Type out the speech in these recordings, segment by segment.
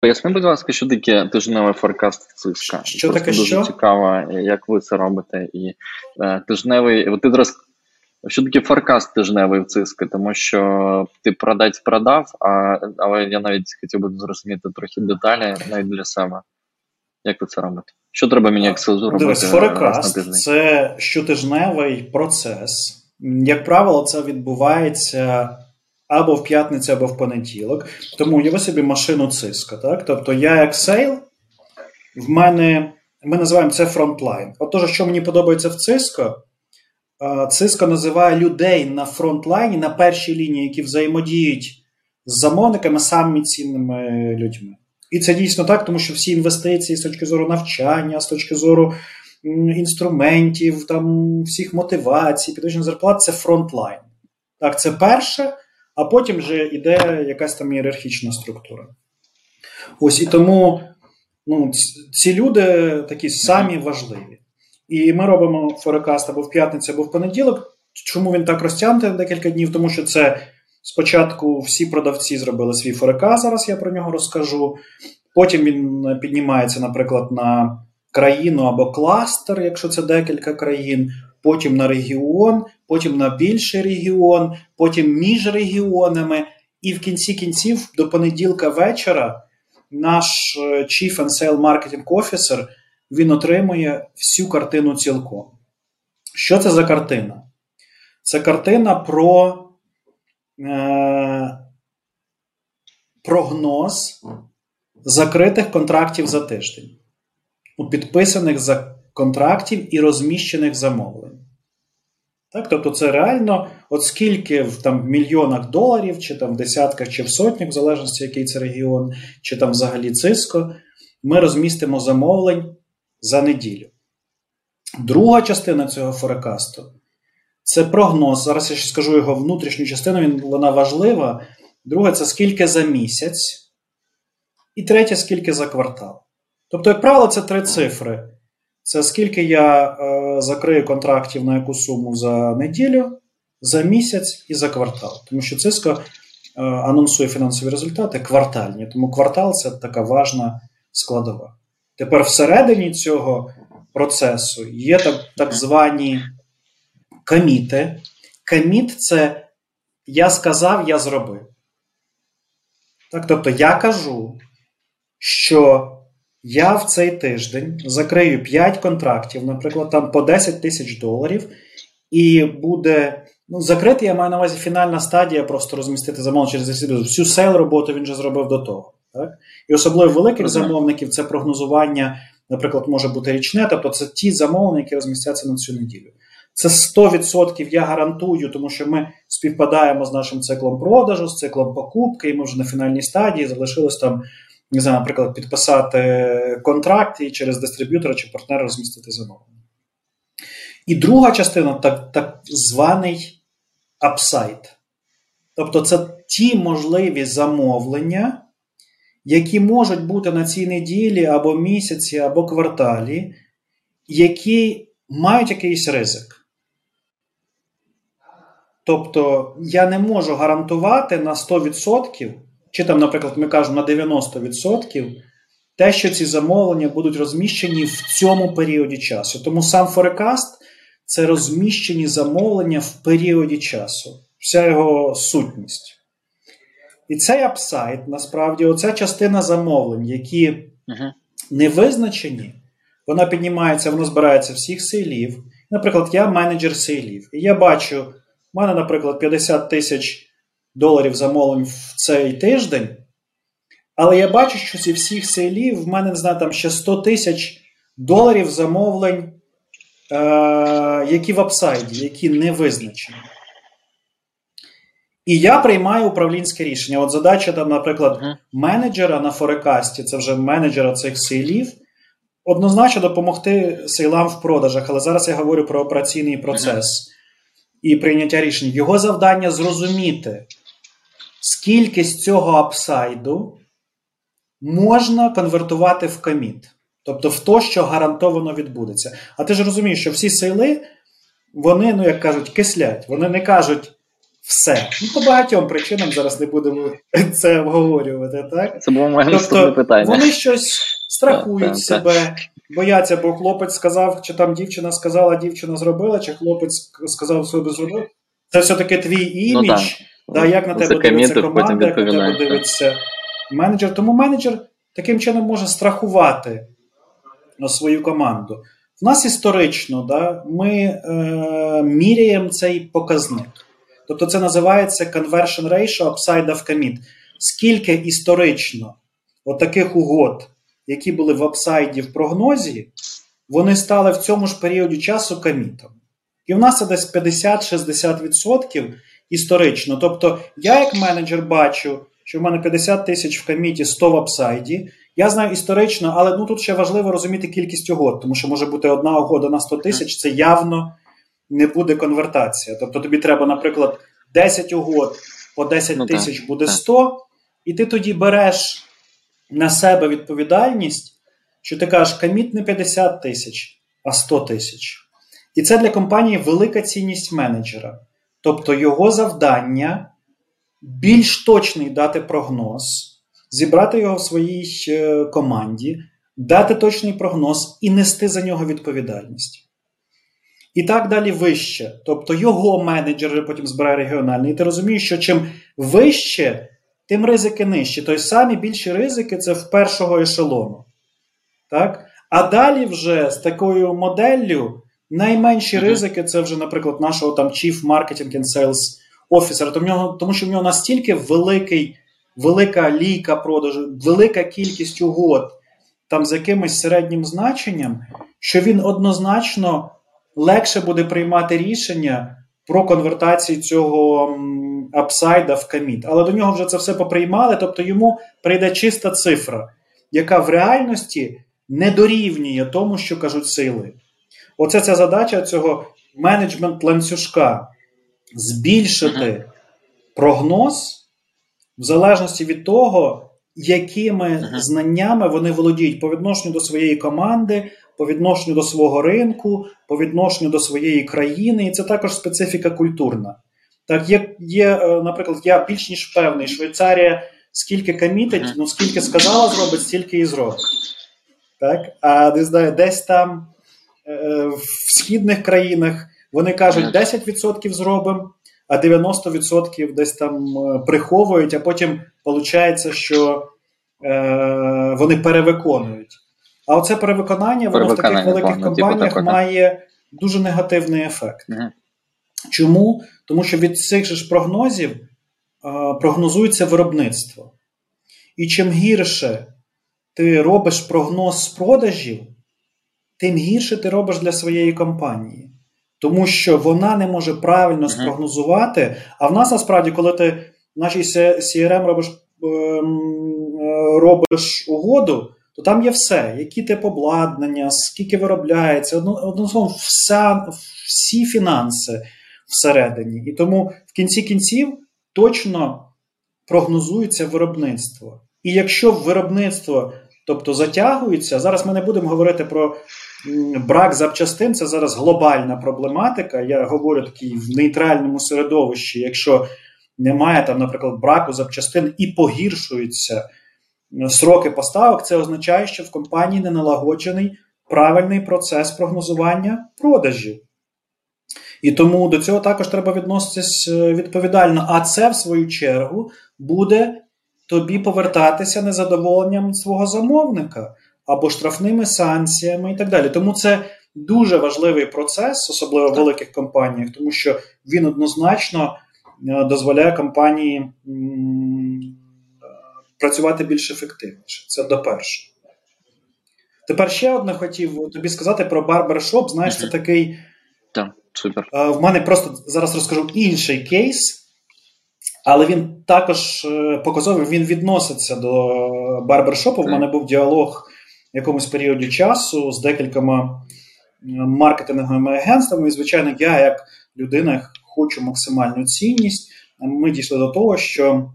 Поясни, будь ласка, що таке тижневий форкаст циска? Що таке дуже що? цікаво, як ви це робите. І е, тижневий, от ти зараз що таке форкаст тижневий в циска? Тому що ти продать продав, а, але я навіть хотів би зрозуміти трохи деталі навіть для себе. Як ви це робите? Що треба мені як селзу робити? Дивись, форекаст це щотижневий процес. Як правило, це відбувається або в п'ятницю, або в понеділок. Тому уяви собі машину Cisco. Так? Тобто я як sale, в мене ми називаємо це frontline. Отож, що мені подобається в Cisco, Cisco називає людей на frontline і, на першій лінії, які взаємодіють з замовниками самими цінними людьми. І це дійсно так, тому що всі інвестиції з точки зору навчання, з точки зору інструментів, там всіх мотивацій, підвищення зарплат це frontline. Так, це перше, а потім вже йде якась там ієрархічна структура. Ось і тому ну, ці люди такі самі важливі. І ми робимо форекаст або в п'ятницю, або в понеділок. Чому він так розтягнутий декілька днів? Тому що це спочатку всі продавці зробили свій форекаст, зараз я про нього розкажу. Потім він піднімається, наприклад, на країну або кластер, якщо це декілька країн, потім на регіон, потім на більший регіон, потім між регіонами. І в кінці кінців до понеділка вечора наш е, Chief and Sale Marketing Officer він отримує всю картину цілком. Що це за картина? Це картина про е, прогноз закритих контрактів за тиждень, у підписаних за контрактів і розміщених замовлень. Так, Тобто, це реально, от скільки в там, мільйонах доларів, чи там в десятках, чи в сотнях, в залежності, який це регіон, чи там взагалі циско, ми розмістимо замовлень за неділю. Друга частина цього форекасту це прогноз. Зараз я ще скажу його внутрішню частину, він, вона важлива. Друге, це скільки за місяць. І третє, скільки за квартал. Тобто, як правило, це три цифри. Це скільки я е, закрию контрактів на яку суму за неділю, за місяць і за квартал. Тому що Cisco е, анонсує фінансові результати квартальні. Тому квартал це така важна складова. Тепер всередині цього процесу є так, так звані каміти. Каміт це я сказав, я зробив. Так, Тобто я кажу, що я в цей тиждень закрию 5 контрактів, наприклад, там по 10 тисяч доларів, і буде. Ну, закрити, я маю на увазі фінальна стадія, просто розмістити замовлення через засіду. Всю sale роботу він вже зробив до того. Так? І особливо великих mm-hmm. замовників це прогнозування, наприклад, може бути річне, тобто це ті замовлення, які розмістяться на цю неділю. Це 100% я гарантую, тому що ми співпадаємо з нашим циклом продажу, з циклом покупки, і ми вже на фінальній стадії залишилось там не знаю, наприклад, підписати контракт і через дистриб'ютора чи партнера розмістити замовлення. І друга частина так, так званий апсайт. Тобто, це ті можливі замовлення, які можуть бути на цій неділі або місяці, або кварталі, які мають якийсь ризик. Тобто, я не можу гарантувати на 100% чи там, наприклад, ми кажемо на 90%, те, що ці замовлення будуть розміщені в цьому періоді часу. Тому сам форекаст це розміщені замовлення в періоді часу, вся його сутність. І цей апсайт, насправді, оця частина замовлень, які uh-huh. не визначені, вона піднімається, вона збирається всіх сейлів. Наприклад, я менеджер сейлів. І я бачу, в мене, наприклад, 50 тисяч доларів замовлень в цей тиждень. Але я бачу, що зі всіх селів в мене не знаю, там ще 100 тисяч доларів замовлень, е, які в апсайді, які не визначені. І я приймаю управлінське рішення. От задача, там, наприклад, менеджера на Форекасті, це вже менеджера цих сейлів, однозначно допомогти сейлам в продажах. Але зараз я говорю про операційний процес і прийняття рішень. Його завдання зрозуміти, скільки з цього апсайду можна конвертувати в коміт. Тобто в то, що гарантовано відбудеться. А ти ж розумієш, що всі сейли, вони, ну як кажуть, кислять. Вони не кажуть все. Ну, По багатьом причинам зараз не будемо це обговорювати. так? Це було моє тобто, питання. Вони щось страхують так, себе, так. бояться, бо хлопець сказав, чи там дівчина сказала, дівчина зробила, чи хлопець сказав, собі зробив. Це все-таки твій ну, імідж. Ну, да, як на тебе дивиться команда, як на тебе дивиться менеджер. Тому менеджер таким чином може страхувати на свою команду. У нас історично да, ми е, міряємо цей показник. Тобто це називається conversion ratio upside of commit. Скільки історично отаких угод, які були в апсайді в прогнозі, вони стали в цьому ж періоді часу комітом. І в нас це десь 50-60% історично. Тобто, я, як менеджер, бачу, що в мене 50 тисяч в коміті, 100 в апсайді. Я знаю історично, але ну тут ще важливо розуміти кількість угод, тому що може бути одна угода на 100 тисяч, це явно не буде конвертація. Тобто тобі треба, наприклад, 10 угод по 10 ну, тисяч буде 100, і ти тоді береш на себе відповідальність, що ти кажеш, коміт не 50 тисяч, а 100 тисяч. І це для компанії велика цінність менеджера. Тобто його завдання більш точний дати прогноз, зібрати його в своїй е, команді, дати точний прогноз і нести за нього відповідальність. І так далі вище. Тобто його менеджер потім збирає регіональний. І ти розумієш, що чим вище, тим ризики нижчі. Тобто самі більші ризики це в першого ешелону. Так? А далі вже з такою моделлю найменші mm-hmm. ризики це вже, наприклад, нашого там Chief Marketing and Sales Officer, тому, тому що в нього настільки великий, велика лійка продажу, велика кількість угод там з якимось середнім значенням, що він однозначно легше буде приймати рішення про конвертацію цього апсайда в коміт. Але до нього вже це все поприймали, тобто йому прийде чиста цифра, яка в реальності не дорівнює тому, що кажуть сили. Оце ця задача цього менеджмент ланцюжка збільшити прогноз в залежності від того, якими знаннями вони володіють по відношенню до своєї команди, по відношенню до свого ринку, по відношенню до своєї країни, і це також специфіка культурна. Так, є, є, е, наприклад, я більш ніж певний, Швейцарія скільки комітить, ну скільки сказала зробить, стільки і зробить. Так? А не знаю, десь там в східних країнах вони кажуть, 10% зробимо, а 90% десь там е, приховують, а потім виходить, що е, вони перевиконують. А оце перевиконання, воно в таких великих типу компаніях має дуже негативний ефект. Чому? Тому що від цих же ж прогнозів е, прогнозується виробництво. І чим гірше ти робиш прогноз з продажів, тим гірше ти робиш для своєї компанії. Тому що вона не може правильно uh-huh. спрогнозувати. А в нас насправді, коли ти в нашій CRM робиш ем, е, робиш угоду, то там є все, які тип обладнання, скільки виробляється, одним словом, вся, всі фінанси всередині. І тому в кінці кінців точно прогнозується виробництво. І якщо виробництво тобто затягується, зараз ми не будемо говорити про брак запчастин, це зараз глобальна проблематика. Я говорю такий в нейтральному середовищі, якщо немає там, наприклад, браку запчастин і погіршуються сроки поставок, це означає, що в компанії не налагоджений правильний процес прогнозування продажів. І тому до цього також треба відноситись е, відповідально. А це, в свою чергу, буде тобі повертатися незадоволенням свого замовника або штрафними санкціями і так далі. Тому це дуже важливий процес, особливо в великих компаніях, тому що він однозначно е, дозволяє компанії працювати більш ефективніше. Це до першого. Тепер ще одне хотів тобі сказати про барбершоп. Знаєш, uh-huh. це такий. Так, супер. Е, в мене просто зараз розкажу інший кейс, але він також е, показовий, він відноситься до барбершопу. В мене був діалог в якомусь періоді часу з декількома маркетинговими агентствами. І, звичайно, я, як людина, хочу максимальну цінність. Ми дійшли до того, що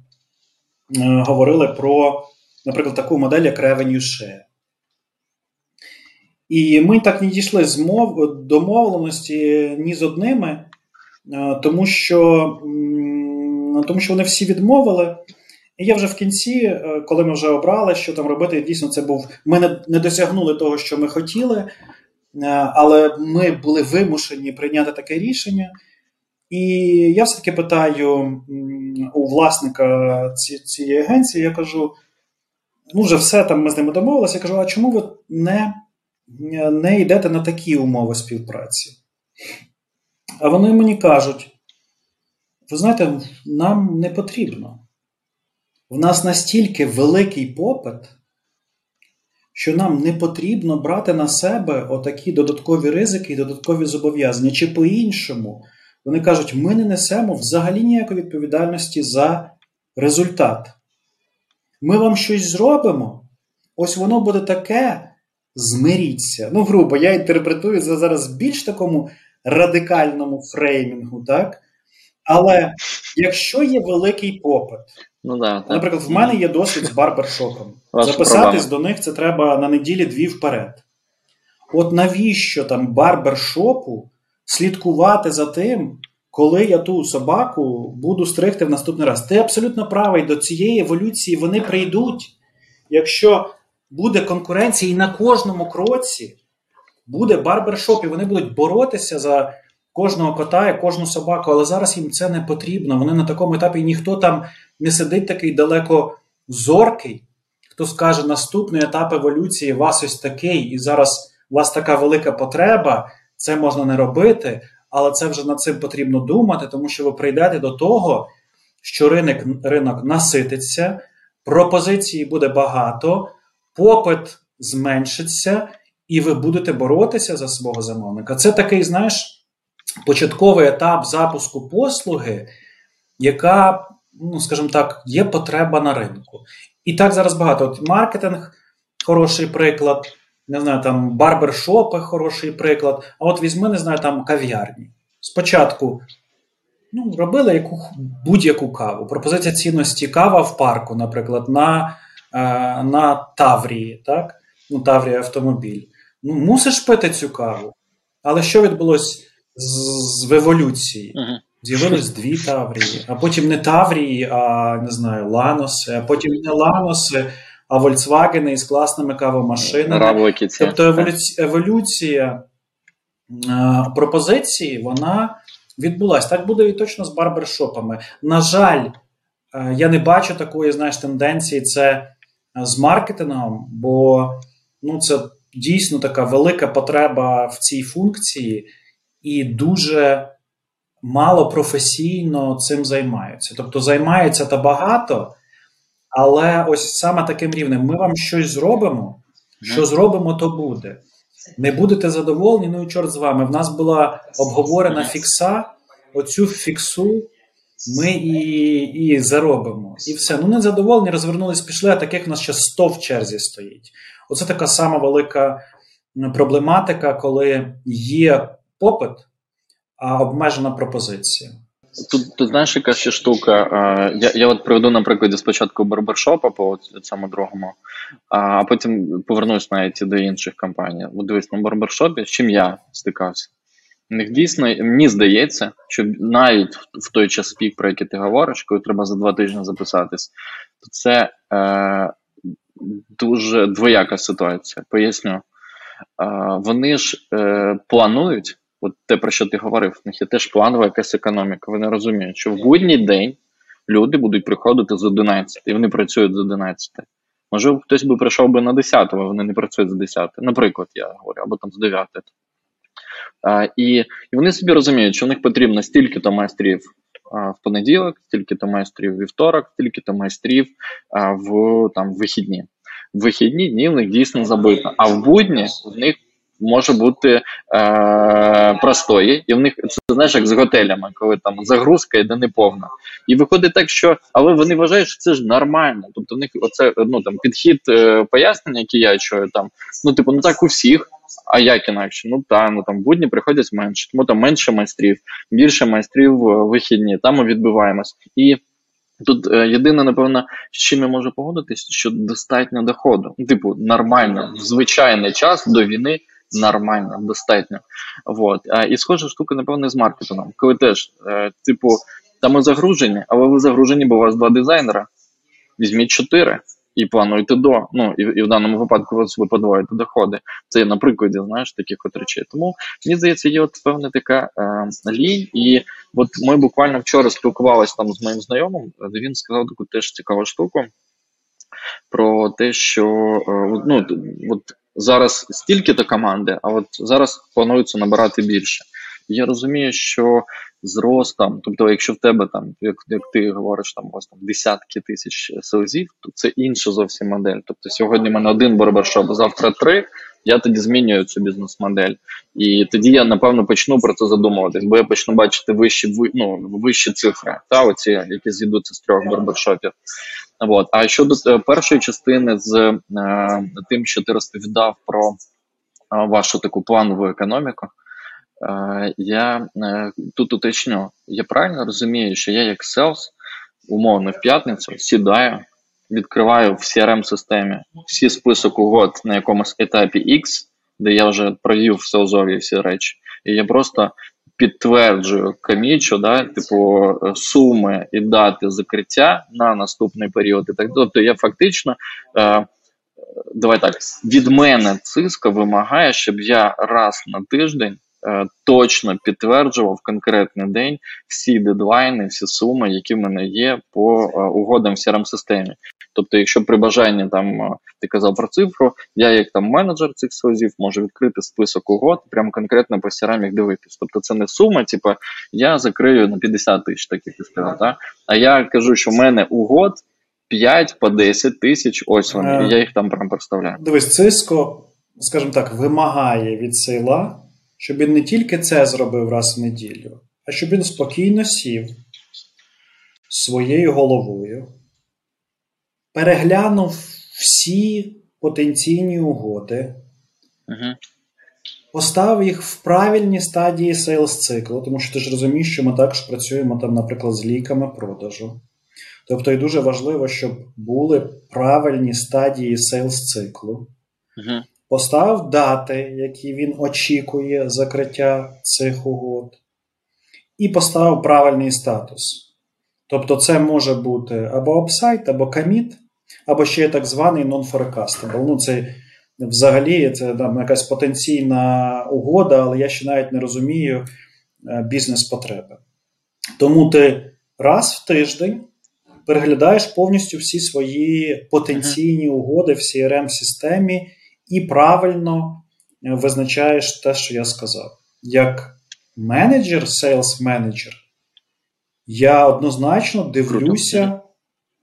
Е, говорили про, наприклад, таку модель, як Revenue Share. І ми так не дійшли з мов, домовленості ні з одними, е, тому що тому що вони всі відмовили. І я вже в кінці, е, коли ми вже обрали, що там робити, дійсно це був. Ми не, не досягнули того, що ми хотіли, е, але ми були вимушені прийняти таке рішення. І я все-таки питаю у власника цієї агенції, я кажу: ну, вже все там ми з ними домовилися. Я кажу, а чому ви не, не йдете на такі умови співпраці? А вони мені кажуть: ви знаєте, нам не потрібно. В нас настільки великий попит, що нам не потрібно брати на себе отакі додаткові ризики і додаткові зобов'язання. Чи по-іншому, вони кажуть, ми не несемо взагалі ніякої відповідальності за результат. Ми вам щось зробимо, ось воно буде таке, змиріться. Ну, грубо, я інтерпретую це зараз більш такому радикальному фреймінгу, так? Але якщо є великий попит, ну да, так. наприклад, в мене є досвід з барбершопом. Записатись до них це треба на неділі дві вперед. От навіщо там барбершопу слідкувати за тим, коли я ту собаку буду стригти в наступний раз? Ти абсолютно правий, до цієї еволюції вони прийдуть. Якщо буде конкуренція і на кожному кроці буде барбершоп, і вони будуть боротися за кожного кота і кожну собаку, але зараз їм це не потрібно. Вони на такому етапі ніхто там не сидить такий далеко зоркий, хто скаже, наступний етап еволюції у вас ось такий, і зараз у вас така велика потреба, це можна не робити, але це вже над цим потрібно думати, тому що ви прийдете до того, що ринок, ринок насититься, пропозиції буде багато, попит зменшиться. І ви будете боротися за свого замовника. Це такий, знаєш, початковий етап запуску послуги, яка, ну, скажімо так, є потреба на ринку. І так зараз багато. От Маркетинг хороший приклад, не знаю, там барбершопи хороший приклад. А от візьми, не знаю, там кав'ярні. Спочатку ну, робили яку, будь-яку каву. Пропозиція цінності кава в парку, наприклад, на е, на Таврії, так? Ну, Таврія автомобіль. Ну, мусиш пити цю каву. Але що відбулося з, еволюції. Uh-huh. З'явились дві Таврії, а потім не Таврії, а не знаю, Ланоси, а потім не Ланоси, а Volkswagen із класними кавомашинами. Тобто еволюція, еволюція е, пропозиції вона відбулася. Так буде і точно з барбершопами. На жаль, е, я не бачу такої знаєш, тенденції це з маркетингом, бо ну, це дійсно така велика потреба в цій функції і дуже мало професійно цим займаються. Тобто займаються та багато, але ось саме таким рівнем ми вам щось зробимо, що зробимо, то буде. Не будете задоволені, ну і чорт з вами. В нас була обговорена фікса, оцю фіксу. Ми і і заробимо. І все. Ну, не задоволені, розвернулись, пішли, а таких у нас ще 100 в черзі стоїть. Оце така сама велика проблематика, коли є попит, а обмежена пропозиція. Тут ти знаєш, яка ще штука. Я я от приведу на прикладі спочатку барбершопа по цьому другому, а потім повернусь навіть до інших компаній. От дивись, на барбершопі, з чим я стикався. У них дійсно, мені здається, що навіть в той час пік, про який ти говориш, коли треба за два тижні записатись, то це е, дуже двояка ситуація. Поясню вони ж е, планують, от те, про що ти говорив, в них є теж планова якась економіка. Вони розуміють, що в будній день люди будуть приходити з 11, і вони працюють з 11. Може, хтось би прийшов би на 10, а вони не працюють з 10. Наприклад, я говорю, або там з 9. А, і, і вони собі розуміють, що в них потрібно стільки-то майстрів а, в понеділок, стільки-то майстрів в вівторок, стільки-то майстрів а, в там, вихідні вихідні дні в них дійсно забито. А в будні в них може бути е, простої, і в них це знаєш, як з готелями, коли там загрузка йде неповна. І виходить так, що але вони вважають, що це ж нормально. Тобто в них оце ну там підхід е, пояснення, які я чую там. Ну, типу, ну так у всіх. А як інакше? Ну та ну там будні приходять менше, тому там менше майстрів, більше майстрів в вихідні. Там ми відбиваємось і. Тут е, єдине, напевно, з чим я можу погодитись, що достатньо доходу. Типу, нормально, в звичайний час до війни нормально, достатньо. Вот. І схожа штука, напевно, з маркетингом. Коли теж, е, типу, Та ми загружені, але ви загружені, бо у вас два дизайнера. Візьміть чотири і плануйте до. Ну і, і в даному випадку ви подвоїте доходи. Це є на прикладі, знаєш, таких от речей. Тому мені здається, є от певна така е, лінь. І от ми буквально вчора спілкувалися там з моїм знайомим, де він сказав таку теж цікаву штуку про те, що е, ну, от зараз стільки-то команди, а от зараз планується набирати більше. Я розумію, що зростом, тобто, якщо в тебе там, як як ти говориш, там вас там десятки тисяч селезів, то це інша зовсім модель. Тобто сьогодні в мене один барбершоп, завтра три. Я тоді змінюю цю бізнес-модель, і тоді я напевно почну про це задумуватись, бо я почну бачити вищі ну, вищі цифри, та оці, які зійдуться з трьох барбершопів. От. А щодо е, першої частини з е, тим, що ти розповідав про е, вашу таку планову економіку, я тут уточню, я правильно розумію, що я як селс, умовно в п'ятницю сідаю, відкриваю в crm системі всі список угод на якомусь етапі X, де я вже провів в селзові всі речі, і я просто підтверджую комічу, да, типу суми і дати закриття на наступний період. І так тобто я фактично. Е, Давай так від мене циска вимагає, щоб я раз на тиждень е, точно підтверджував конкретний день всі дедлайни, всі суми, які в мене є по е, угодам в crm системі Тобто, якщо при бажанні там е, ти казав про цифру, я як там менеджер цих союзів можу відкрити список угод, прям конкретно по CRM дивитись. Тобто це не сума, типу я закрию на 50 тисяч, так як ти. Так? А я кажу, що в мене угод 5 по 10 тисяч, ось вони, і я їх там прям представляю. Дивись, Cisco, скажімо так, вимагає від sale а, щоб він не тільки це зробив раз в неділю, а щоб він спокійно сів своєю головою переглянув всі потенційні угоди, uh поставив їх в правильні стадії sales циклу, тому що ти ж розумієш, що ми також працюємо там, наприклад, з циклами продажу. Тобто і дуже важливо, щоб були правильні стадії sales циклу. uh Поставив дати, які він очікує закриття цих угод, і поставив правильний статус. Тобто, це може бути або upside, або commit, або ще є так званий non-forecastable. Ну, це взагалі це там якась потенційна угода, але я ще навіть не розумію е, бізнес-потреби. Тому ти раз в тиждень переглядаєш повністю всі свої потенційні угоди в crm системі і правильно е, визначаєш те, що я сказав. Як менеджер, сейлс менеджер, я однозначно дивлюся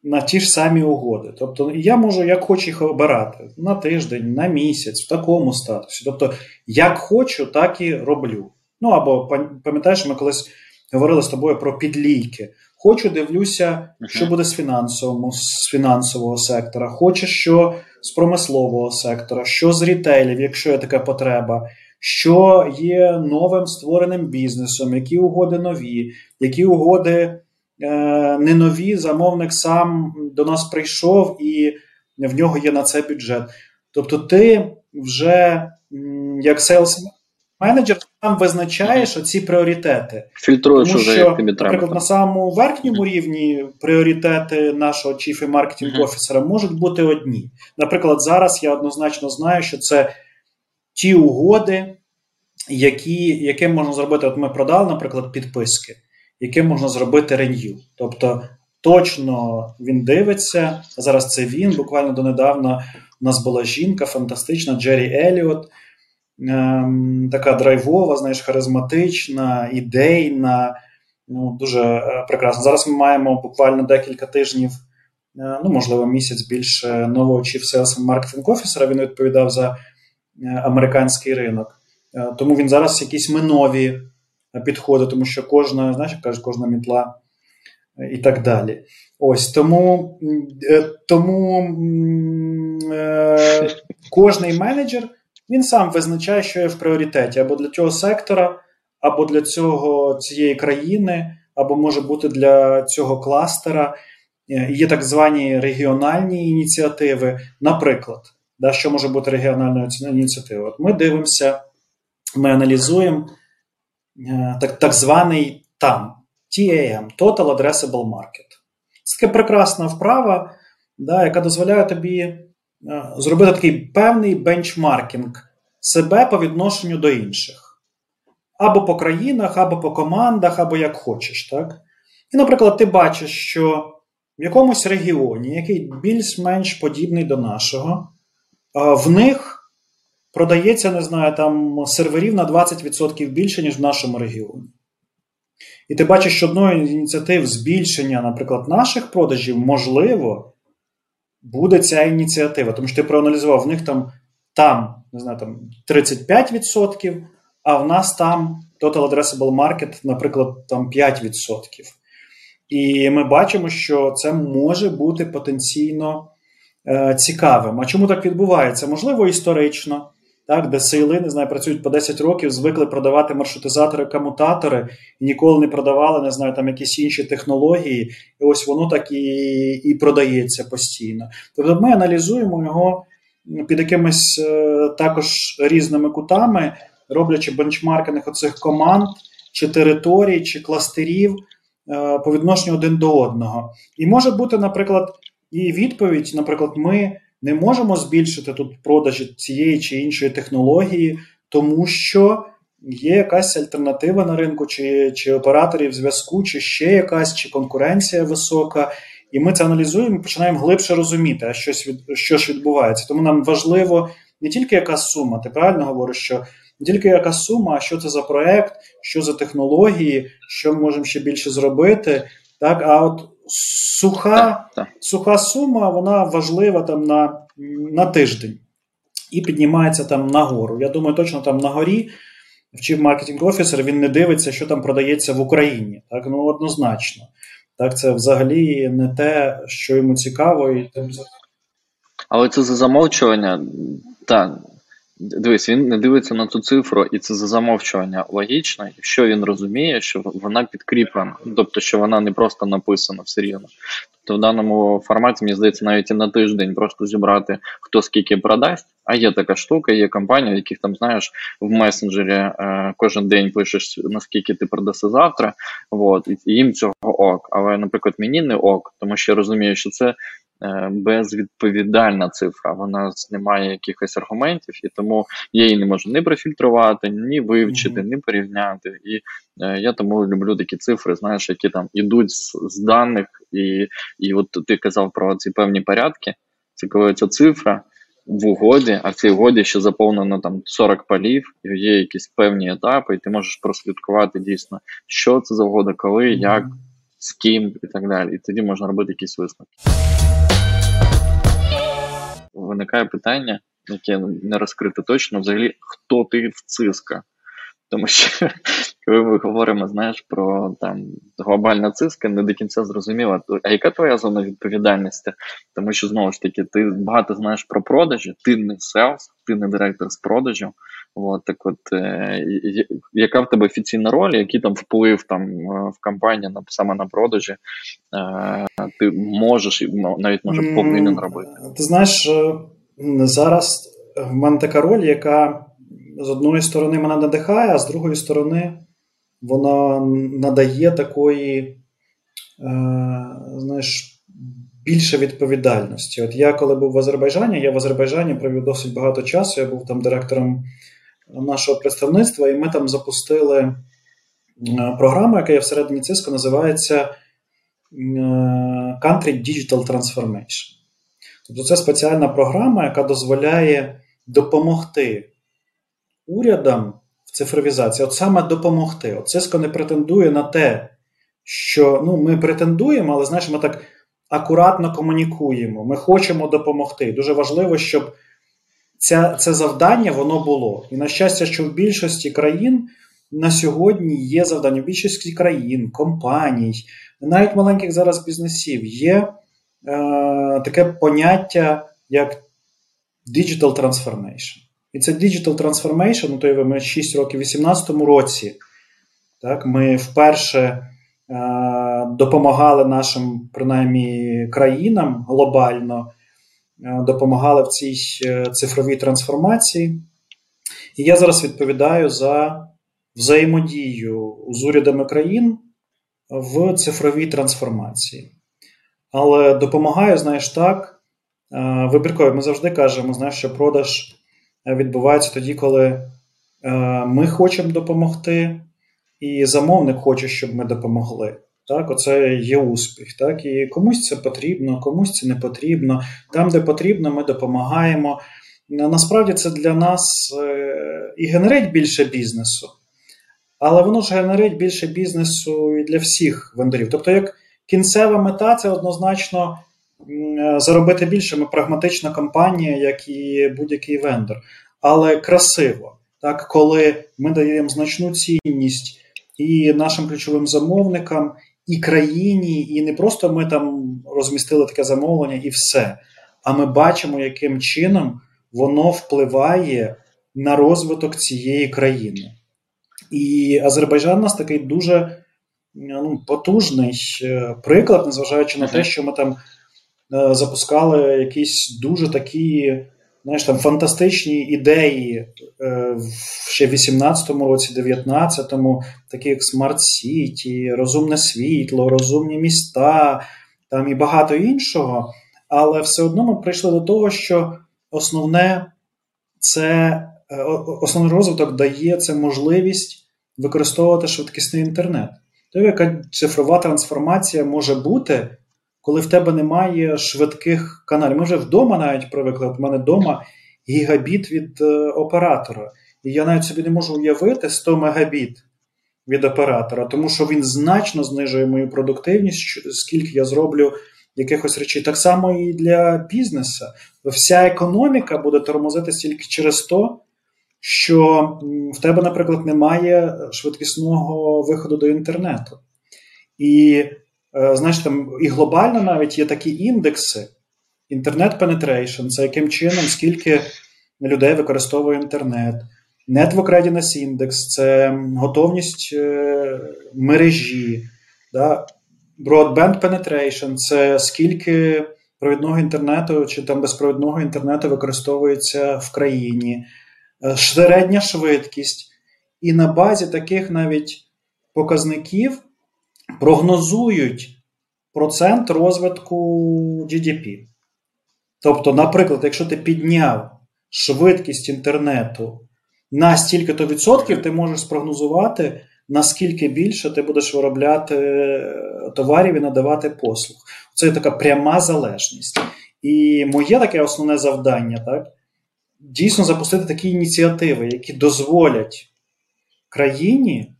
на ті ж самі угоди. Тобто я можу як хочу їх обирати на тиждень, на місяць, в такому статусі. Тобто, як хочу, так і роблю. Ну або пам'ятаєш, ми колись говорили з тобою про підлійки. Хочу, дивлюся, що буде з фінансового, з фінансового сектора, хочу, що з промислового сектора, що з рітейлів, якщо є така потреба, що є новим створеним бізнесом, які угоди нові, які угоди Е, не нові, замовник сам до нас прийшов і в нього є на це бюджет. Тобто, ти вже як селс менеджер сам визначаєш оці пріоритети. Фільтруєш Тому вже, що, як тобі наприклад, на самому верхньому рівні пріоритети нашого чіфі маркетинг офісера можуть бути одні. Наприклад, зараз я однозначно знаю, що це ті угоди, які, яким можна зробити. От ми продали, наприклад, підписки яке можна зробити ренью. Тобто точно він дивиться. Зараз це він. Буквально донедавна у нас була жінка фантастична, Джері Еліот. Ем, така драйвова, знаєш, харизматична, ідейна, ну, дуже е, прекрасна. Зараз ми маємо буквально декілька тижнів, е, ну, можливо, місяць більше нового Chief Sales Officer, Він відповідав за е, американський ринок. Тому він зараз якісь ми нові підходи, тому що кожна, знаєш, кажуть, кожна мітла і так далі. Ось тому тому е, кожний менеджер він сам визначає, що є в пріоритеті або для цього сектора, або для цього цієї країни, або може бути для цього кластера. Е, є так звані регіональні ініціативи. Наприклад, да, що може бути регіональною ініціативою? Ми дивимося, ми аналізуємо Е, так так званий там. TAM Total Addressable Market. Це така прекрасна вправа, да, яка дозволяє тобі зробити такий певний бенчмаркінг себе по відношенню до інших. Або по країнах, або по командах, або як хочеш. так? І, наприклад, ти бачиш, що в якомусь регіоні, який більш-менш подібний до нашого, в них продається, не знаю, там серверів на 20% більше, ніж в нашому регіоні. І ти бачиш, що одною з ініціатив збільшення, наприклад, наших продажів, можливо, буде ця ініціатива. Тому що ти проаналізував, в них там там, не знаю, там 35%, а в нас там Total Addressable Market, наприклад, там 5%. І ми бачимо, що це може бути потенційно е, цікавим. А чому так відбувається? Можливо, історично так, де сейли, не знаю, працюють по 10 років, звикли продавати маршрутизатори, комутатори і ніколи не продавали, не знаю, там якісь інші технології, і ось воно так і і продається постійно. Тобто ми аналізуємо його під якимись е, також різними кутами, роблячи бенчмаркинг оцих команд, чи територій, чи кластерів е, по відношенню один до одного. І може бути, наприклад, і відповідь, наприклад, ми не можемо збільшити тут продажі цієї чи іншої технології, тому що є якась альтернатива на ринку, чи чи операторів зв'язку, чи ще якась, чи конкуренція висока. І ми це аналізуємо і починаємо глибше розуміти, а щось від що ж відбувається. Тому нам важливо не тільки яка сума, ти правильно говориш, що не тільки яка сума, а що це за проект, що за технології, що ми можемо ще більше зробити. Так, а от суха суха сума, вона важлива там на на тиждень і піднімається там нагору. Я думаю, точно там на горі вчив маркетинг офісер, він не дивиться, що там продається в Україні. Так, ну однозначно. Так, це взагалі не те, що йому цікаво, і тим але це за замовчування, так, Дивись, він не дивиться на цю цифру, і це за замовчування логічно, якщо він розуміє, що вона підкріплена, тобто що вона не просто написана все рівно. Тобто в даному форматі, мені здається, навіть і на тиждень просто зібрати хто скільки продасть. А є така штука, є компанії, яких там знаєш в месенджері е, кожен день пишеш наскільки ти продаси завтра. От, і їм цього ок. Але, наприклад, мені не ок, тому що я розумію, що це безвідповідальна цифра. Вона не має якихось аргументів, і тому я її не можу ні профільтрувати, ні вивчити, ні порівняти. І е, я тому люблю такі цифри, знаєш, які там ідуть з, з даних, і і от ти казав про ці певні порядки. Це коли ця цифра. В угоді, а в цій угоді ще заповнено там 40 полів, і є якісь певні етапи, і ти можеш прослідкувати дійсно, що це за угода, коли, як, з ким і так далі. І тоді можна робити якісь висновки виникає питання, яке не розкрите точно, взагалі, хто ти в циска. Тому що коли ми говоримо знаєш, про там глобальна циска, не до кінця зрозуміло, а яка твоя зона відповідальності? Тому що знову ж таки, ти багато знаєш про продажі, ти не селс, ти не директор з продажів. От, так от, е, Яка в тебе офіційна роль, який там вплив там в компанії на саме на продажі? Е, Ти можеш навіть може повинен робити? Ти знаєш, е, зараз в мене така роль, яка з одної сторони мене надихає, а з другої сторони, вона надає такої, е, знаєш, більше відповідальності. От я, коли був в Азербайджані, я в Азербайджані провів досить багато часу. Я був там директором нашого представництва, і ми там запустили е, програму, яка є всередині ЦИСКО, називається е, Country Digital Transformation. Тобто це спеціальна програма, яка дозволяє допомогти урядам в цифровізації, от саме допомогти. От Cisco не претендує на те, що ну, ми претендуємо, але знаєш, ми так акуратно комунікуємо. Ми хочемо допомогти. Дуже важливо, щоб ця, це завдання воно було. І на щастя, що в більшості країн на сьогодні є завдання в більшості країн, компаній, навіть маленьких зараз бізнесів є е, таке поняття як digital transformation. І це Digital Transformation, то ми 6 років у 2018 році. Так, Ми вперше е, допомагали нашим, принаймні, країнам глобально, допомагали в цій е, цифровій трансформації. І я зараз відповідаю за взаємодію з урядами країн в цифровій трансформації. Але допомагає, знаєш, так, е, вибірково. Ми завжди кажемо, знаєш, що продаж відбувається тоді, коли е, ми хочемо допомогти, і замовник хоче, щоб ми допомогли. Так, Оце є успіх. Так, І комусь це потрібно, комусь це не потрібно. Там, де потрібно, ми допомагаємо. Насправді це для нас е, і генерить більше бізнесу, але воно ж генерить більше бізнесу і для всіх вендорів. Тобто, як кінцева мета, це однозначно е, заробити більше. Ми прагматична компанія, як і будь-який вендор. Але красиво, так, коли ми даємо значну цінність і нашим ключовим замовникам, і країні, і не просто ми там розмістили таке замовлення і все. А ми бачимо, яким чином воно впливає на розвиток цієї країни. І Азербайджан у нас такий дуже ну, потужний е, приклад, незважаючи на те, що ми там е, запускали якісь дуже такі знаєш, там фантастичні ідеї е, ще в 18-му році, 19-му, такі як City, розумне світло, розумні міста там і багато іншого. Але все одно ми прийшли до того, що основне це е, основний розвиток дає це можливість використовувати швидкісний інтернет. Тобто, яка цифрова трансформація може бути, коли в тебе немає швидких каналів. Ми вже вдома навіть привикли. От в мене вдома гігабіт від е, оператора. І я навіть собі не можу уявити 100 мегабіт від оператора, тому що він значно знижує мою продуктивність, скільки я зроблю якихось речей. Так само і для бізнесу. Вся економіка буде тормозити тільки через то, що в тебе, наприклад, немає швидкісного виходу до інтернету. І знаєш, там і глобально навіть є такі індекси. Інтернет penetration, це яким чином, скільки людей використовує інтернет. Network Readiness Index це готовність е, мережі. Да? Broadband Penetration це скільки провідного інтернету чи там безпровідного інтернету використовується в країні, е, середня швидкість. І на базі таких навіть показників прогнозують процент розвитку GDP. Тобто, наприклад, якщо ти підняв швидкість інтернету на стільки-то відсотків, ти можеш спрогнозувати, наскільки більше ти будеш виробляти е, товарів і надавати послуг. Це така пряма залежність. І моє таке основне завдання так, дійсно запустити такі ініціативи, які дозволять країні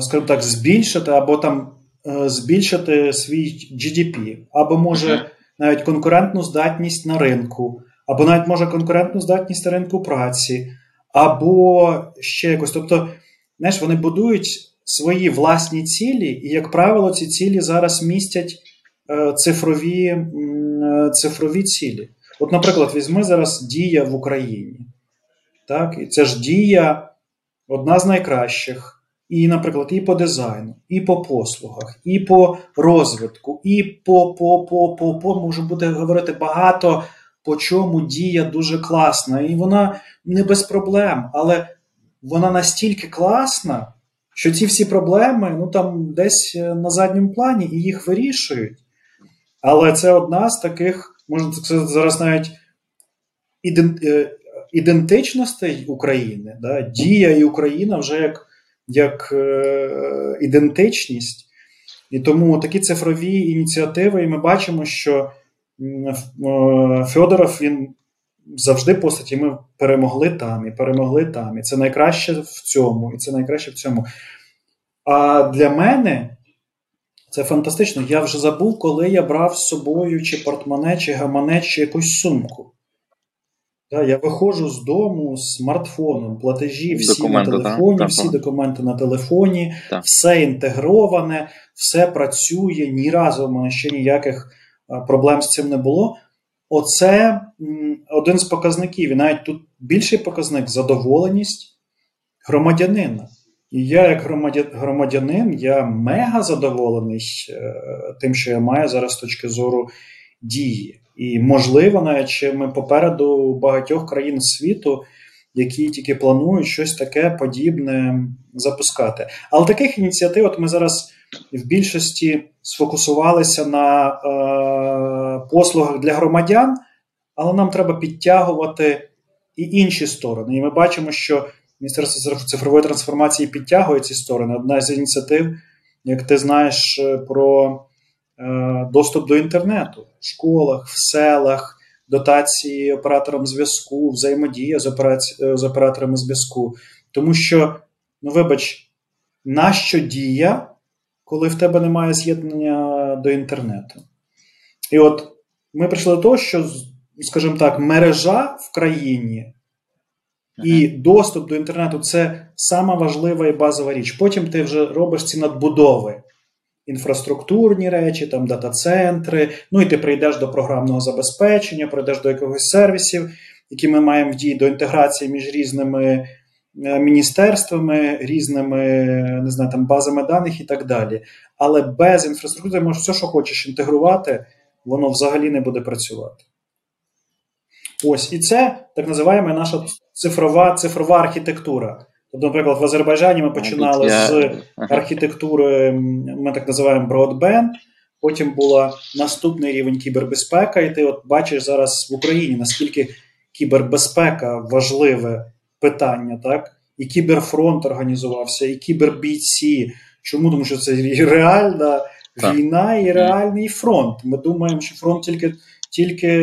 скажімо так, збільшити або там е, збільшити свій GDP, або може навіть конкурентну здатність на ринку, або навіть може конкурентну здатність на ринку праці, або ще якось. Тобто, знаєш, вони будують свої власні цілі, і, як правило, ці цілі зараз містять е, цифрові, цифрові цілі. От, наприклад, візьми зараз дія в Україні. Так? І це ж дія одна з найкращих. І, наприклад, і по дизайну, і по послугах, і по розвитку, і по по, по, по, по може бути говорити багато по чому дія дуже класна. І вона не без проблем, але вона настільки класна, що ці всі проблеми ну там десь е, на задньому плані і їх вирішують. Але це одна з таких, можна сказати, зараз навіть е, ідентичностей України. Да? Дія і Україна вже як як е, ідентичність. І тому такі цифрові ініціативи, і ми бачимо, що е, Федоров він завжди постать, і ми перемогли там, і перемогли там. І це найкраще в цьому, і це найкраще в цьому. А для мене це фантастично. Я вже забув, коли я брав з собою чи портмоне, чи гамане, чи якусь сумку. Да, Я виходжу з дому з смартфоном, платежі всі документи, на телефоні, так, всі так. документи на телефоні, так. все інтегроване, все працює. Ні разу в мене ще ніяких проблем з цим не було. Оце один з показників. І навіть тут більший показник задоволеність громадянина. І я, як громадянин, я мега задоволений е, тим, що я маю зараз з точки зору дії. І, можливо, навіть ще ми попереду багатьох країн світу, які тільки планують щось таке подібне запускати. Але таких ініціатив, от ми зараз в більшості сфокусувалися на е, послугах для громадян, але нам треба підтягувати і інші сторони. І ми бачимо, що Міністерство цифрової трансформації підтягує ці сторони. Одна з ініціатив, як ти знаєш, е, про доступ до інтернету в школах, в селах, дотації операторам зв'язку, взаємодія з, операці... Е, з операторами зв'язку. Тому що, ну вибач, нащо дія, коли в тебе немає з'єднання до інтернету? І от ми прийшли до того, що, скажімо так, мережа в країні. І доступ до інтернету це сама важлива і базова річ. Потім ти вже робиш ці надбудови, інфраструктурні речі, там дата-центри. Ну і ти прийдеш до програмного забезпечення, прийдеш до якогось сервісів, які ми маємо в дії до інтеграції між різними е, міністерствами, різними не знаю, там базами даних і так далі. Але без інфраструктури можеш все, що хочеш інтегрувати, воно взагалі не буде працювати. Ось, і це так називаємо наша цифрова цифрова архітектура. Наприклад, в Азербайджані ми починали з архітектури, ми так називаємо Broadband, Потім була наступний рівень кібербезпека, і ти от бачиш зараз в Україні, наскільки кібербезпека важливе питання, так? І кіберфронт організувався, і кібербійці. Чому? Тому що це реальна так. війна і реальний фронт. Ми думаємо, що фронт тільки тільки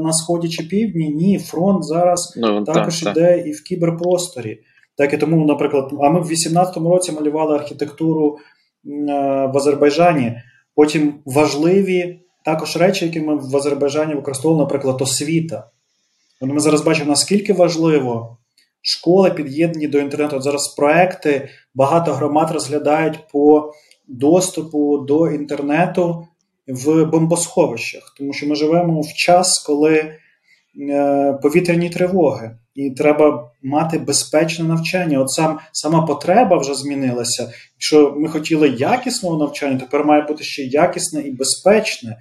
на сході чи півдні. Ні, фронт зараз ну, також так, іде так. і в кіберпросторі. Так і тому, наприклад, а ми в 18-му році малювали архітектуру в Азербайджані. Потім важливі також речі, які ми в Азербайджані використовували, наприклад, освіта. Ми зараз бачимо, наскільки важливо школи під'єднані до інтернету. Зараз проекти багато громад розглядають по доступу до інтернету в бомбосховищах, тому що ми живемо в час, коли е, повітряні тривоги, і треба мати безпечне навчання. От сам сама потреба вже змінилася. Якщо ми хотіли якісного навчання, тепер має бути ще якісне і безпечне,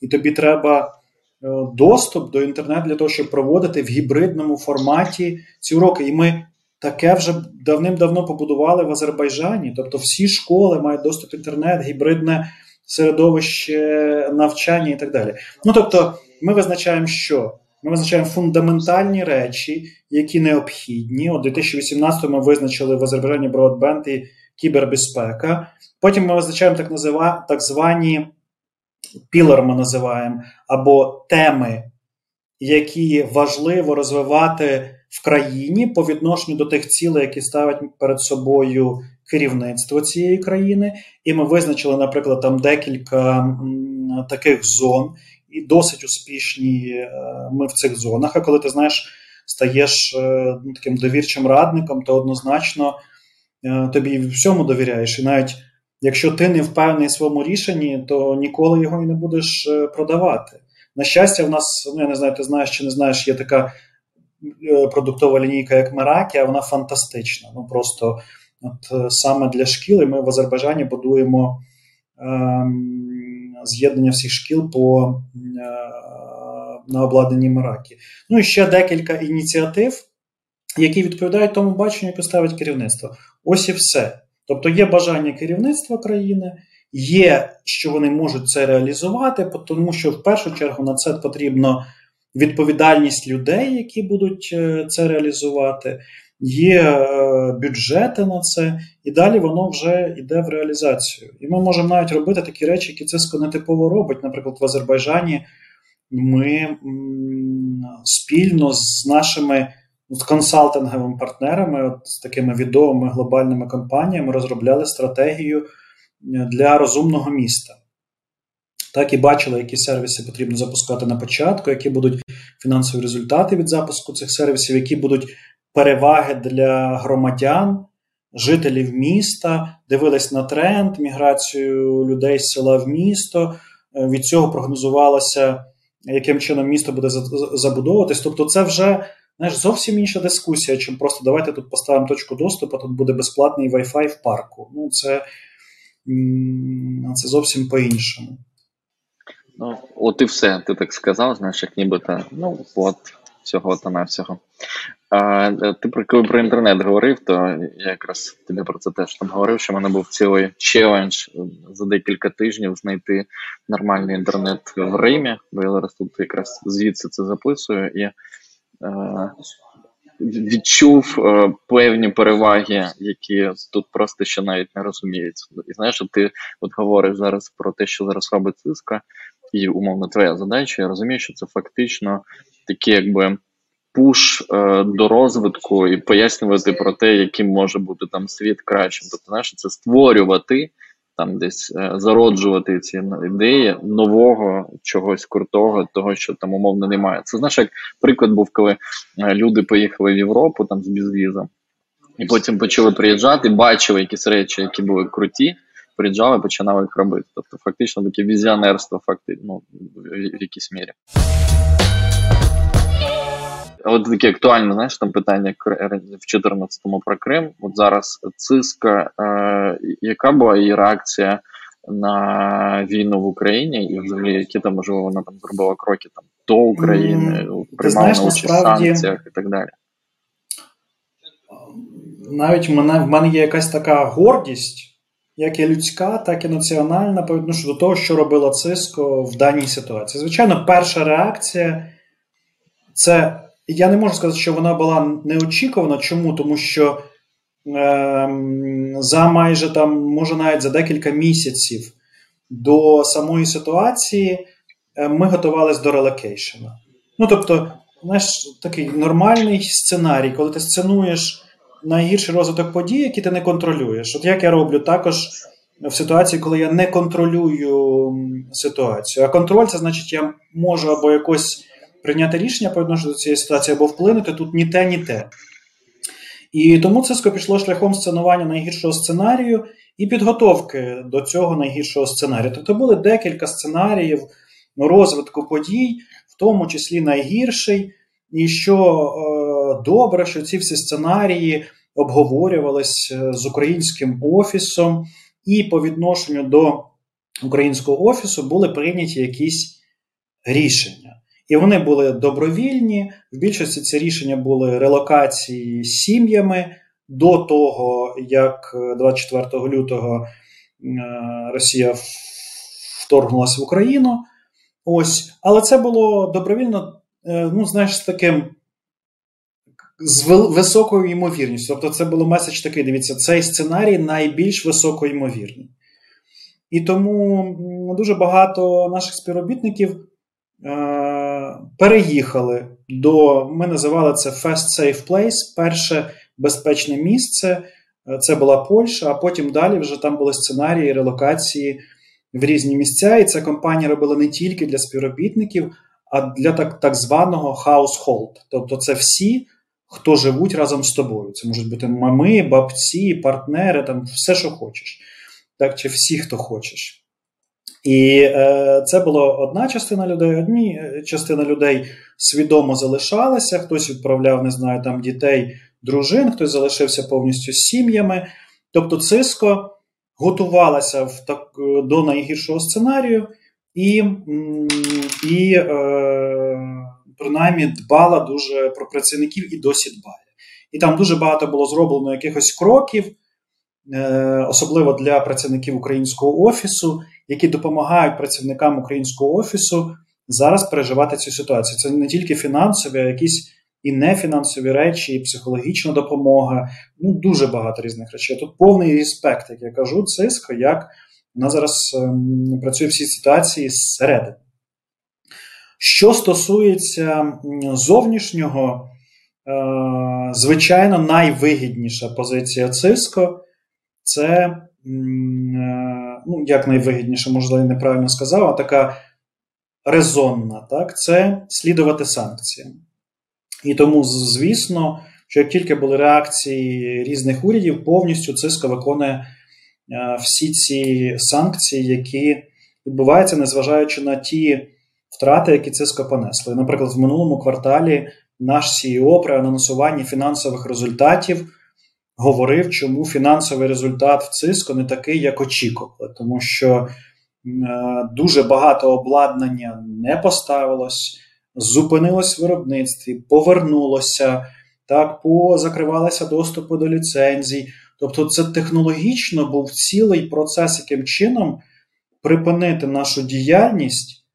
і тобі треба е, доступ до інтернету для того, щоб проводити в гібридному форматі ці уроки. І ми таке вже давним-давно побудували в Азербайджані. Тобто, всі школи мають доступ в інтернет, гібридне середовище навчання і так далі. Ну тобто, ми визначаємо, що ми визначаємо фундаментальні речі, які необхідні. У 2018 ми визначили в Азербайджані Broadband і кібербезпека. Потім ми визначаємо так назива, так звані пілер, ми називаємо, або теми, які важливо розвивати в країні по відношенню до тих цілей, які ставить перед собою керівництво цієї країни, і ми визначили, наприклад, там декілька таких зон, і досить успішні е, ми в цих зонах. А коли ти знаєш, стаєш е, ну, таким довірчим радником, то однозначно е, тобі всьому довіряєш. І навіть якщо ти не впевнений в своєму рішенні, то ніколи його і не будеш продавати. На щастя, в нас, ну я не знаю, ти знаєш чи не знаєш, є така продуктова лінійка, як Меракі, а вона фантастична. Ну просто От Саме для шкіл і ми в Азербайджані будуємо е, з'єднання всіх шкіл по е, на обладнанні Маракі. Ну і ще декілька ініціатив, які відповідають тому баченню, яке ставить керівництво. Ось і все. Тобто є бажання керівництва країни, є, що вони можуть це реалізувати, тому що в першу чергу на це потрібно відповідальність людей, які будуть е, це реалізувати є е, бюджети на це, і далі воно вже йде в реалізацію. І ми можемо навіть робити такі речі, які Циско не типово робить. Наприклад, в Азербайджані ми спільно з нашими з консалтинговими партнерами, от з такими відомими глобальними компаніями, розробляли стратегію е, для розумного міста. Так і бачили, які сервіси потрібно запускати на початку, які будуть фінансові результати від запуску цих сервісів, які будуть переваги для громадян, жителів міста, дивились на тренд, міграцію людей з села в місто. Е, від цього прогнозувалося, яким чином місто буде забудовуватись. Тобто, це вже знаєш, зовсім інша дискусія, чим просто давайте тут поставимо точку доступу, тут буде безплатний Wi-Fi в парку. Ну, це, це зовсім по-іншому. Ну, от і все, ти так сказав, знаєш, як нібито, ну от всього та навсього. А, Ти про коли про інтернет говорив, то я якраз тобі про це теж там говорив, що в мене був цілий челендж за декілька тижнів знайти нормальний інтернет в Римі, бо я зараз тут якраз звідси це записую і. Е, відчув е, певні переваги, які тут просто ще навіть не розуміються. І знаєш, ти от говориш зараз про те, що зараз робить циска, і умовно твоя задача. Я розумію, що це фактично такі, якби. Пуш е, до розвитку і пояснювати про те, яким може бути там світ кращим. Тобто, знаєш, це створювати там десь е, зароджувати ці ідеї нового чогось крутого, того, що там умовно немає. Це знаєш, як приклад був, коли е, люди поїхали в Європу там з безвізом, і потім почали приїжджати, бачили якісь речі, які були круті. Приїжджали, починали їх робити. Тобто, фактично таке візіонерство, факти, ну, в якійсь мірі. От таке актуальне, знаєш, там питання в 14-му про Крим. От зараз циска, е, яка була її реакція на війну в Україні, і взагалі, які там можливо вона там зробила кроки там до України, приймала на участь в санкціях і так далі. Навіть мене в мене є якась така гордість, як і людська, так і національна, по відношенню до того, що робила Циско в даній ситуації. Звичайно, перша реакція це я не можу сказати, що вона була неочікувана. Чому? Тому що е, за майже там, може навіть за декілька місяців до самої ситуації е, ми готувалися до релокейшена. Ну тобто, знаєш, такий нормальний сценарій, коли ти сценуєш найгірший розвиток подій, які ти не контролюєш. От як я роблю також. В ситуації, коли я не контролюю ситуацію. А контроль це значить, я можу або якось прийняти рішення по відношенню до цієї ситуації або вплинути тут ні те, ні те. І тому Циско пішло шляхом сценування найгіршого сценарію і підготовки до цього найгіршого сценарію. Тобто були декілька сценаріїв розвитку подій, в тому числі найгірший. І що е, добре, що ці всі сценарії обговорювалися е, з українським офісом, і по відношенню до українського офісу були прийняті якісь рішення. І вони були добровільні. В більшості ці рішення були релокації сім'ями до того, як 24 лютого е, Росія вторгнулася в Україну. Ось, але це було добровільно, е, ну, знаєш, з таким. З високою ймовірністю. Тобто, це було меседж такий: дивіться, цей сценарій найбільш високоймовірний. І тому дуже багато наших співробітників Е, переїхали до, ми називали це Fast Safe Place, перше безпечне місце. Е, це була Польща, а потім далі вже там були сценарії релокації в різні місця. І ця компанія робила не тільки для співробітників, а для так так званого household. Тобто це всі, хто живуть разом з тобою. Це можуть бути мами, бабці, партнери, там все, що хочеш. Так, Чи всі, хто хочеш. І е, це була одна частина людей. Одні е, частина людей свідомо залишалася, хтось відправляв, не знаю, там дітей, дружин, хтось залишився повністю з сім'ями. Тобто, Циско готувалася в так, до найгіршого сценарію і, і е, принаймні дбала дуже про працівників і досі дбає. І там дуже багато було зроблено якихось кроків, е, особливо для працівників українського офісу які допомагають працівникам українського офісу зараз переживати цю ситуацію. Це не тільки фінансові, а якісь і нефінансові речі, і психологічна допомога. Ну дуже багато різних речей. Тут повний респект, як я кажу, циско, як вона зараз ем, працює в цій ситуації зсередини. Що стосується зовнішнього, е, звичайно, найвигідніша позиція Циско це е, ну, як найвигідніше, можливо, неправильно сказав, а така резонна, так, це слідувати санкціям. І тому, звісно, що як тільки були реакції різних урядів, повністю ЦИСКО виконує е, всі ці санкції, які відбуваються, незважаючи на ті втрати, які ЦИСКО понесли. Наприклад, в минулому кварталі наш CEO при анонсуванні фінансових результатів говорив, чому фінансовий результат в Циско не такий, як очікували, тому що е, дуже багато обладнання не поставилось. зупинилось в виробництві, повернулося, так, позакривалися доступи до ліцензій. Тобто, це технологічно був цілий процес, яким чином припинити нашу діяльність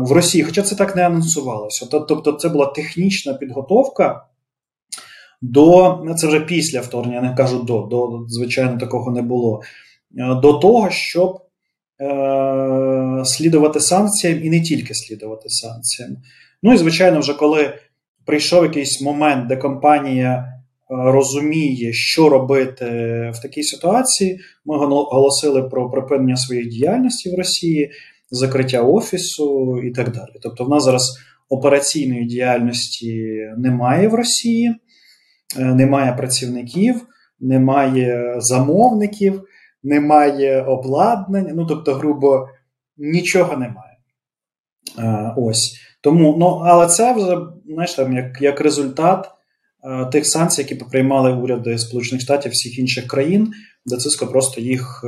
в Росії, хоча це так не анонсувалося. Тобто, це була технічна підготовка до це вже після вторгнення, не кажу до, до звичайно, такого не було. Е, до того, щоб е, слідувати санкціям і не тільки слідувати санкціям. Ну і звичайно, вже коли прийшов якийсь момент, де компанія е, розуміє, що робити в такій ситуації, ми оголосили про припинення своєї діяльності в Росії, закриття офісу і так далі. Тобто, в нас зараз операційної діяльності немає в Росії, е, немає працівників, немає замовників, немає обладнання. Ну тобто, грубо нічого немає. Е, ось. Тому, ну, Але це вже знаєш, там, як як результат е, тих санкцій, які приймали уряди Сполучених Штатів всіх інших країн, де Циско просто їх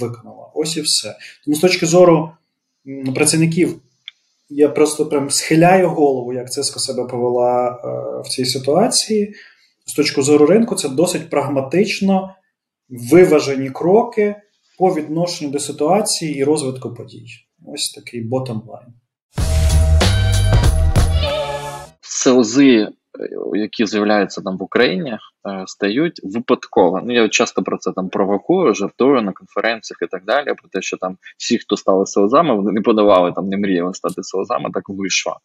виконала. Ось і все. Тому з точки зору працівників, я просто прям схиляю голову, як Циско себе повела е, в цій ситуації. З точки зору ринку, це досить прагматично виважені кроки по відношенню до ситуації і розвитку подій. Ось такий line. селзи які з'являються там в Україні, е, стають випадково. Ну я часто про це там провокую, жартую на конференціях і так далі. Про те, що там всі, хто стали селезами, вони не подавали там, не мріяли стати селезами, так вийшло.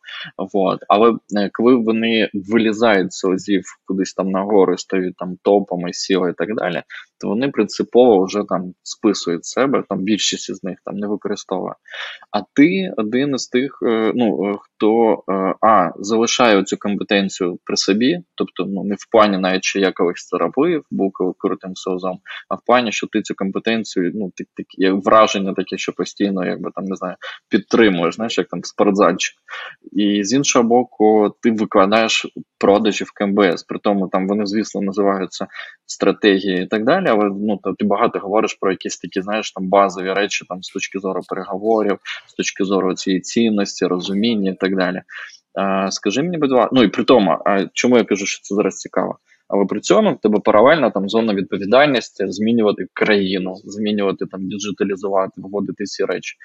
Вот. Але е, коли вони вилізають з селезів кудись там нагору, стають там топами, сіла і так далі, то вони принципово вже там списують себе, там більшість із них там не використовує. А ти один із тих, е, ну хто а залишає цю компетенцію при собі, тобто ну не в плані навіть що я це робив, був крутим соузом, а в плані, що ти цю компетенцію, ну ти такі враження таке, що постійно, якби там не знаю, підтримуєш, знаєш, як там спортзальчик. І з іншого боку, ти викладаєш продажі в КМБС. При тому там вони, звісно, називаються стратегії і так далі. Але ну то ти багато говориш про якісь такі, знаєш, там базові речі, там з точки зору переговорів, з точки зору цієї цінності, розуміння і так далі. Скажи мені, будь ласка, ну і при тому, чому я кажу, що це зараз цікаво? Але при цьому в тебе паралельно там зона відповідальності, змінювати країну, змінювати там, діджиталізувати, виводити ці речі.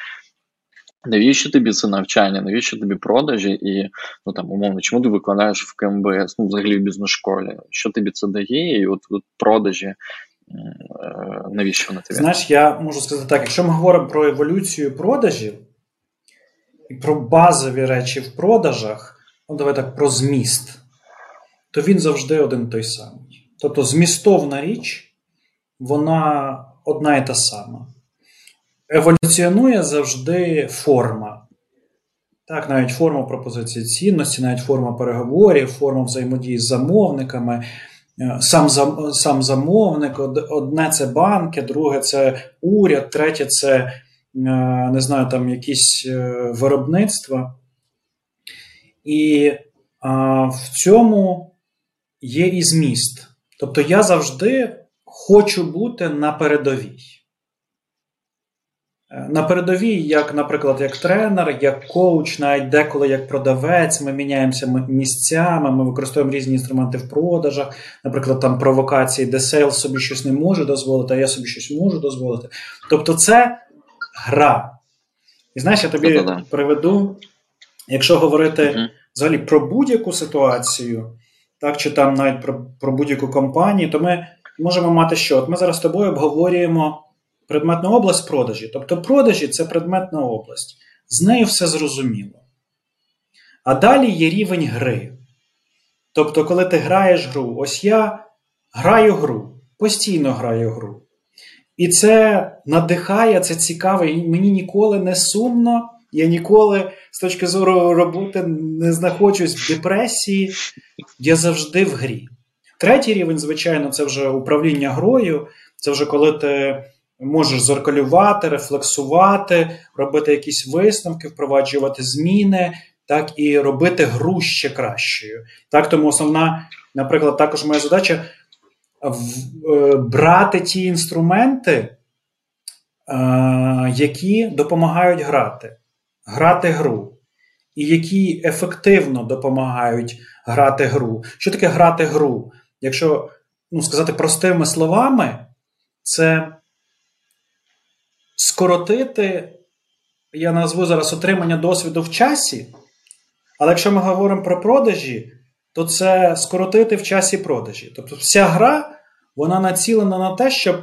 Навіщо тобі це навчання, навіщо тобі продажі і ну там умовно, чому ти викладаєш в КМБС, ну взагалі в бізнес-школі? Що тобі це дає? І от, от продажі, е, навіщо на тобі? Знаєш, я можу сказати так: якщо ми говоримо про еволюцію продажів, і про базові речі в продажах, ну давай так про зміст, то він завжди один той самий. Тобто змістовна річ, вона одна і та сама. Еволюціонує завжди форма. Так, навіть форма пропозиції цінності, навіть форма переговорів, форма взаємодії з замовниками. Е, сам сам замовник, одне це банки, друге це уряд, третє це Е, не знаю, там якісь е, виробництва. І в цьому є і зміст. Тобто я завжди хочу бути на передовій. Е, на передовій, як, наприклад, як тренер, як коуч, навіть деколи як продавець, ми міняємося місцями, ми використовуємо різні інструменти в продажах, наприклад, там провокації, де сейлс собі щось не може дозволити, а я собі щось можу дозволити. Тобто, це гра. І знаєш, я тобі приведу, якщо говорити взагалі про будь-яку ситуацію, так, чи там навіть про, про будь-яку компанію, то ми можемо мати що? От ми зараз з тобою обговорюємо предметну область продажі. Тобто продажі це предметна область. З нею все зрозуміло. А далі є рівень гри. Тобто, коли ти граєш гру, ось я граю гру, постійно граю гру. І це надихає, це цікаво. І мені ніколи не сумно. Я ніколи з точки зору роботи не знаходжусь в депресії. Я завжди в грі. Третій рівень, звичайно, це вже управління грою. Це вже коли ти можеш зеркалювати, рефлексувати, робити якісь висновки, впроваджувати зміни, так і робити гру ще кращою. Так, Тому основна, наприклад, також моя задача Е, брати ті інструменти, е, які допомагають грати, грати гру. і які ефективно допомагають грати гру. Що таке грати гру? Якщо ну, сказати простими словами, це скоротити, я назву зараз отримання досвіду в часі. Але якщо ми говоримо про продажі, то це скоротити в часі продажі. Тобто, вся гра вона націлена на те, щоб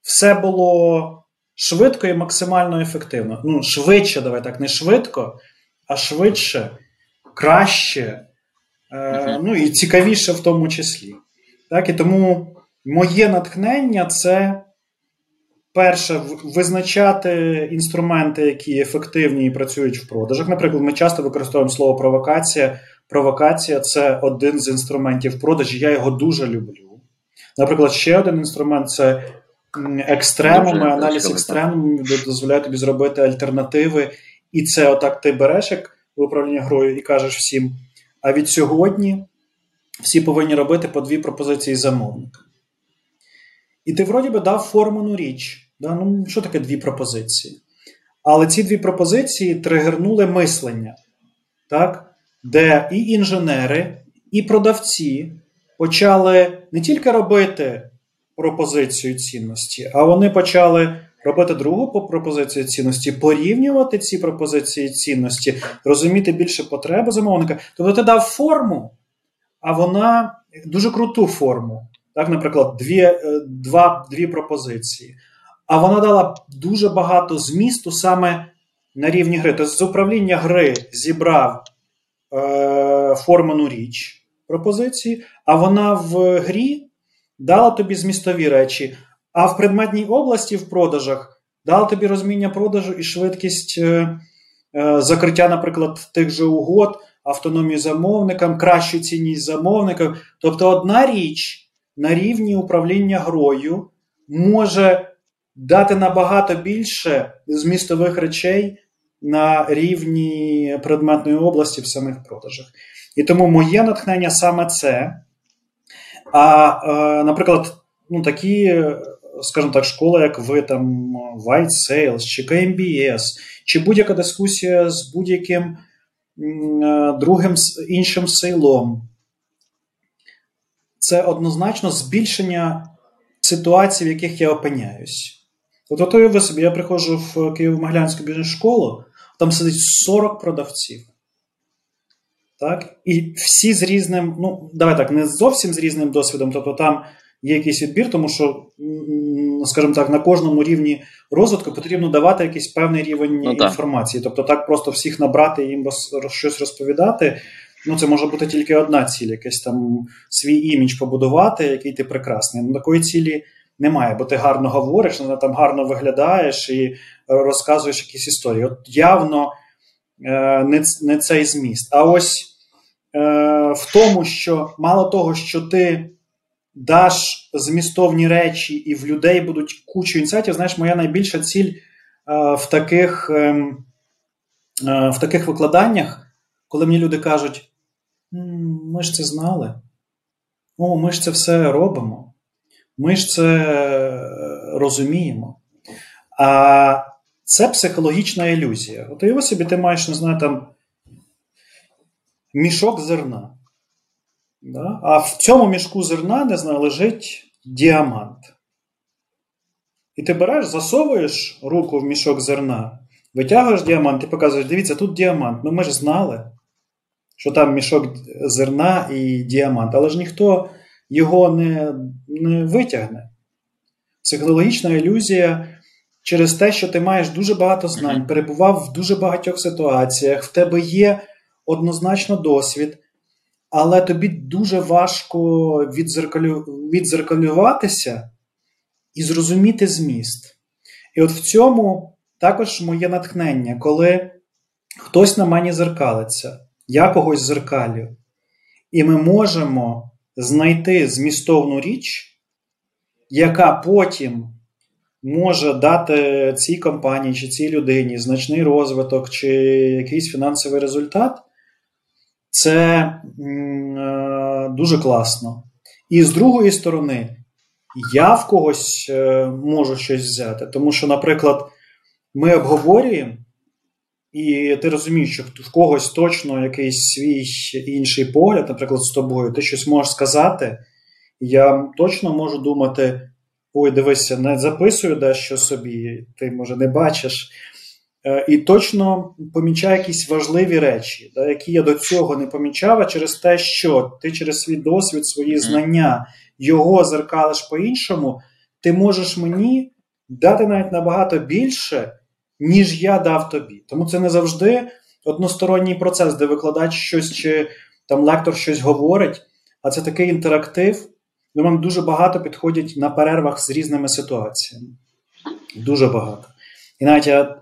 все було швидко і максимально ефективно. Ну, швидше, давай так, не швидко, а швидше, краще, е, ну і цікавіше в тому числі. Так, І тому моє натхнення це. Перше, визначати інструменти, які ефективні і працюють в продажах. Наприклад, ми часто використовуємо слово провокація. Провокація це один з інструментів продажі. Я його дуже люблю. Наприклад, ще один інструмент це екстремуми, аналіз екстремумів дозволяє тобі зробити альтернативи. І це отак ти береш як управління грою і кажеш всім: а від сьогодні всі повинні робити по дві пропозиції замовника. І ти, вроді би, дав форману річ. Да? Ну, Що таке дві пропозиції? Але ці дві пропозиції тригернули мислення, так? де і інженери, і продавці почали не тільки робити пропозицію цінності, а вони почали робити другу пропозицію цінності, порівнювати ці пропозиції цінності, розуміти більше потреби замовника. Тобто ти дав форму, а вона дуже круту форму. Так, Наприклад, дві е, два, дві пропозиції. А вона дала дуже багато змісту саме на рівні гри. Тобто з управління гри зібрав е, форману річ пропозиції, а вона в грі дала тобі змістові речі, а в предметній області в продажах дала тобі розуміння продажу і швидкість е, е, закриття, наприклад, тих же угод, автономію замовникам, кращу цінність замовників. Тобто, одна річ на рівні управління грою може дати набагато більше змістових речей на рівні предметної області в самих продажах. І тому моє натхнення саме це. А, е, наприклад, ну, такі, скажімо так, школи, як ви, там White Sales, чи KMBS, чи будь-яка дискусія з будь-яким е, другим іншим сейлом, це однозначно збільшення ситуацій, в яких я опиняюсь. От то ви собі, я приходжу в Києво-Могилянську бізнес-школу, там сидить 40 продавців. Так? І всі з різним, ну, давай так, не зовсім з різним досвідом, тобто там є якийсь відбір, тому що, скажімо так, на кожному рівні розвитку потрібно давати якийсь певний рівень ну, інформації. Тобто, так просто всіх набрати і їм роз, щось розповідати. Ну, це може бути тільки одна ціль, якийсь там свій імідж побудувати, який ти прекрасний. Ну, такої цілі немає, бо ти гарно говориш, там гарно виглядаєш і розказуєш якісь історії. От явно е, не, не цей зміст. А ось. Е, в тому, що мало того, що ти даш змістовні речі, і в людей будуть кучу інсайтів, знаєш, моя найбільша ціль е, в таких ем, е, в таких викладаннях, коли мені люди кажуть, ми ж це знали, о, ми ж це все робимо, ми ж це розуміємо. А це психологічна ілюзія. От уяви собі, ти маєш, не знаю, там мішок зерна. Да? А в цьому мішку зерна, не знаю, лежить діамант. І ти береш, засовуєш руку в мішок зерна, витягуєш діамант і показуєш, дивіться, тут діамант. Ну ми ж знали, що там мішок зерна і діамант, але ж ніхто його не, не витягне. Психологічна ілюзія через те, що ти маєш дуже багато знань, перебував в дуже багатьох ситуаціях, в тебе є однозначно досвід, але тобі дуже важко відзеркалю... відзеркалюватися і зрозуміти зміст. І от в цьому також моє натхнення, коли хтось на мені зеркалиться, я когось зеркалю, і ми можемо знайти змістовну річ, яка потім може дати цій компанії чи цій людині значний розвиток, чи якийсь фінансовий результат, це е, дуже класно. І з другої сторони, я в когось е, можу щось взяти. Тому що, наприклад, ми обговорюємо, і ти розумієш, що в когось точно якийсь свій інший погляд, наприклад, з тобою, ти щось можеш сказати, я точно можу думати: ой, дивися, не записую дещо собі, ти може не бачиш. Е, і точно помічаю якісь важливі речі, да, які я до цього не помічав, а через те, що ти через свій досвід, свої знання його зеркалиш по-іншому, ти можеш мені дати навіть набагато більше, ніж я дав тобі. Тому це не завжди односторонній процес, де викладач щось чи там лектор щось говорить, а це такий інтерактив. До мене дуже багато підходять на перервах з різними ситуаціями. Дуже багато. І навіть я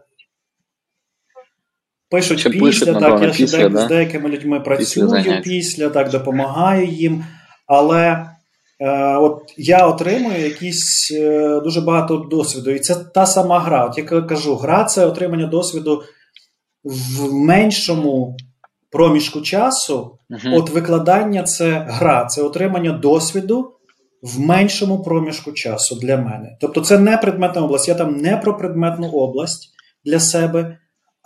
пишуть Чи після, пишуть, так, я ще після, да? з деякими людьми працюю після, після, так, допомагаю їм. Але Е, от я отримую якісь е, дуже багато досвіду, і це та сама гра. От я кажу, гра це отримання досвіду в меншому проміжку часу. uh От викладання це гра, це отримання досвіду в меншому проміжку часу для мене. Тобто, це не предметна область. Я там не про предметну область для себе,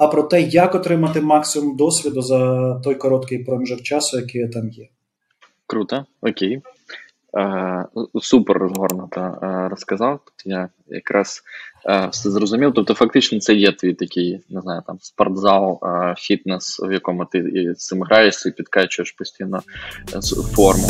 а про те, як отримати максимум досвіду за той короткий проміжок часу, який там є. Круто, окей. Е, супер розгорнуто е, розказав. Я якраз е, все зрозумів. Тобто, фактично, це є твій такий, не знаю, там спортзал, фітнес, в якому ти з цим граєшся і підкачуєш постійно форму.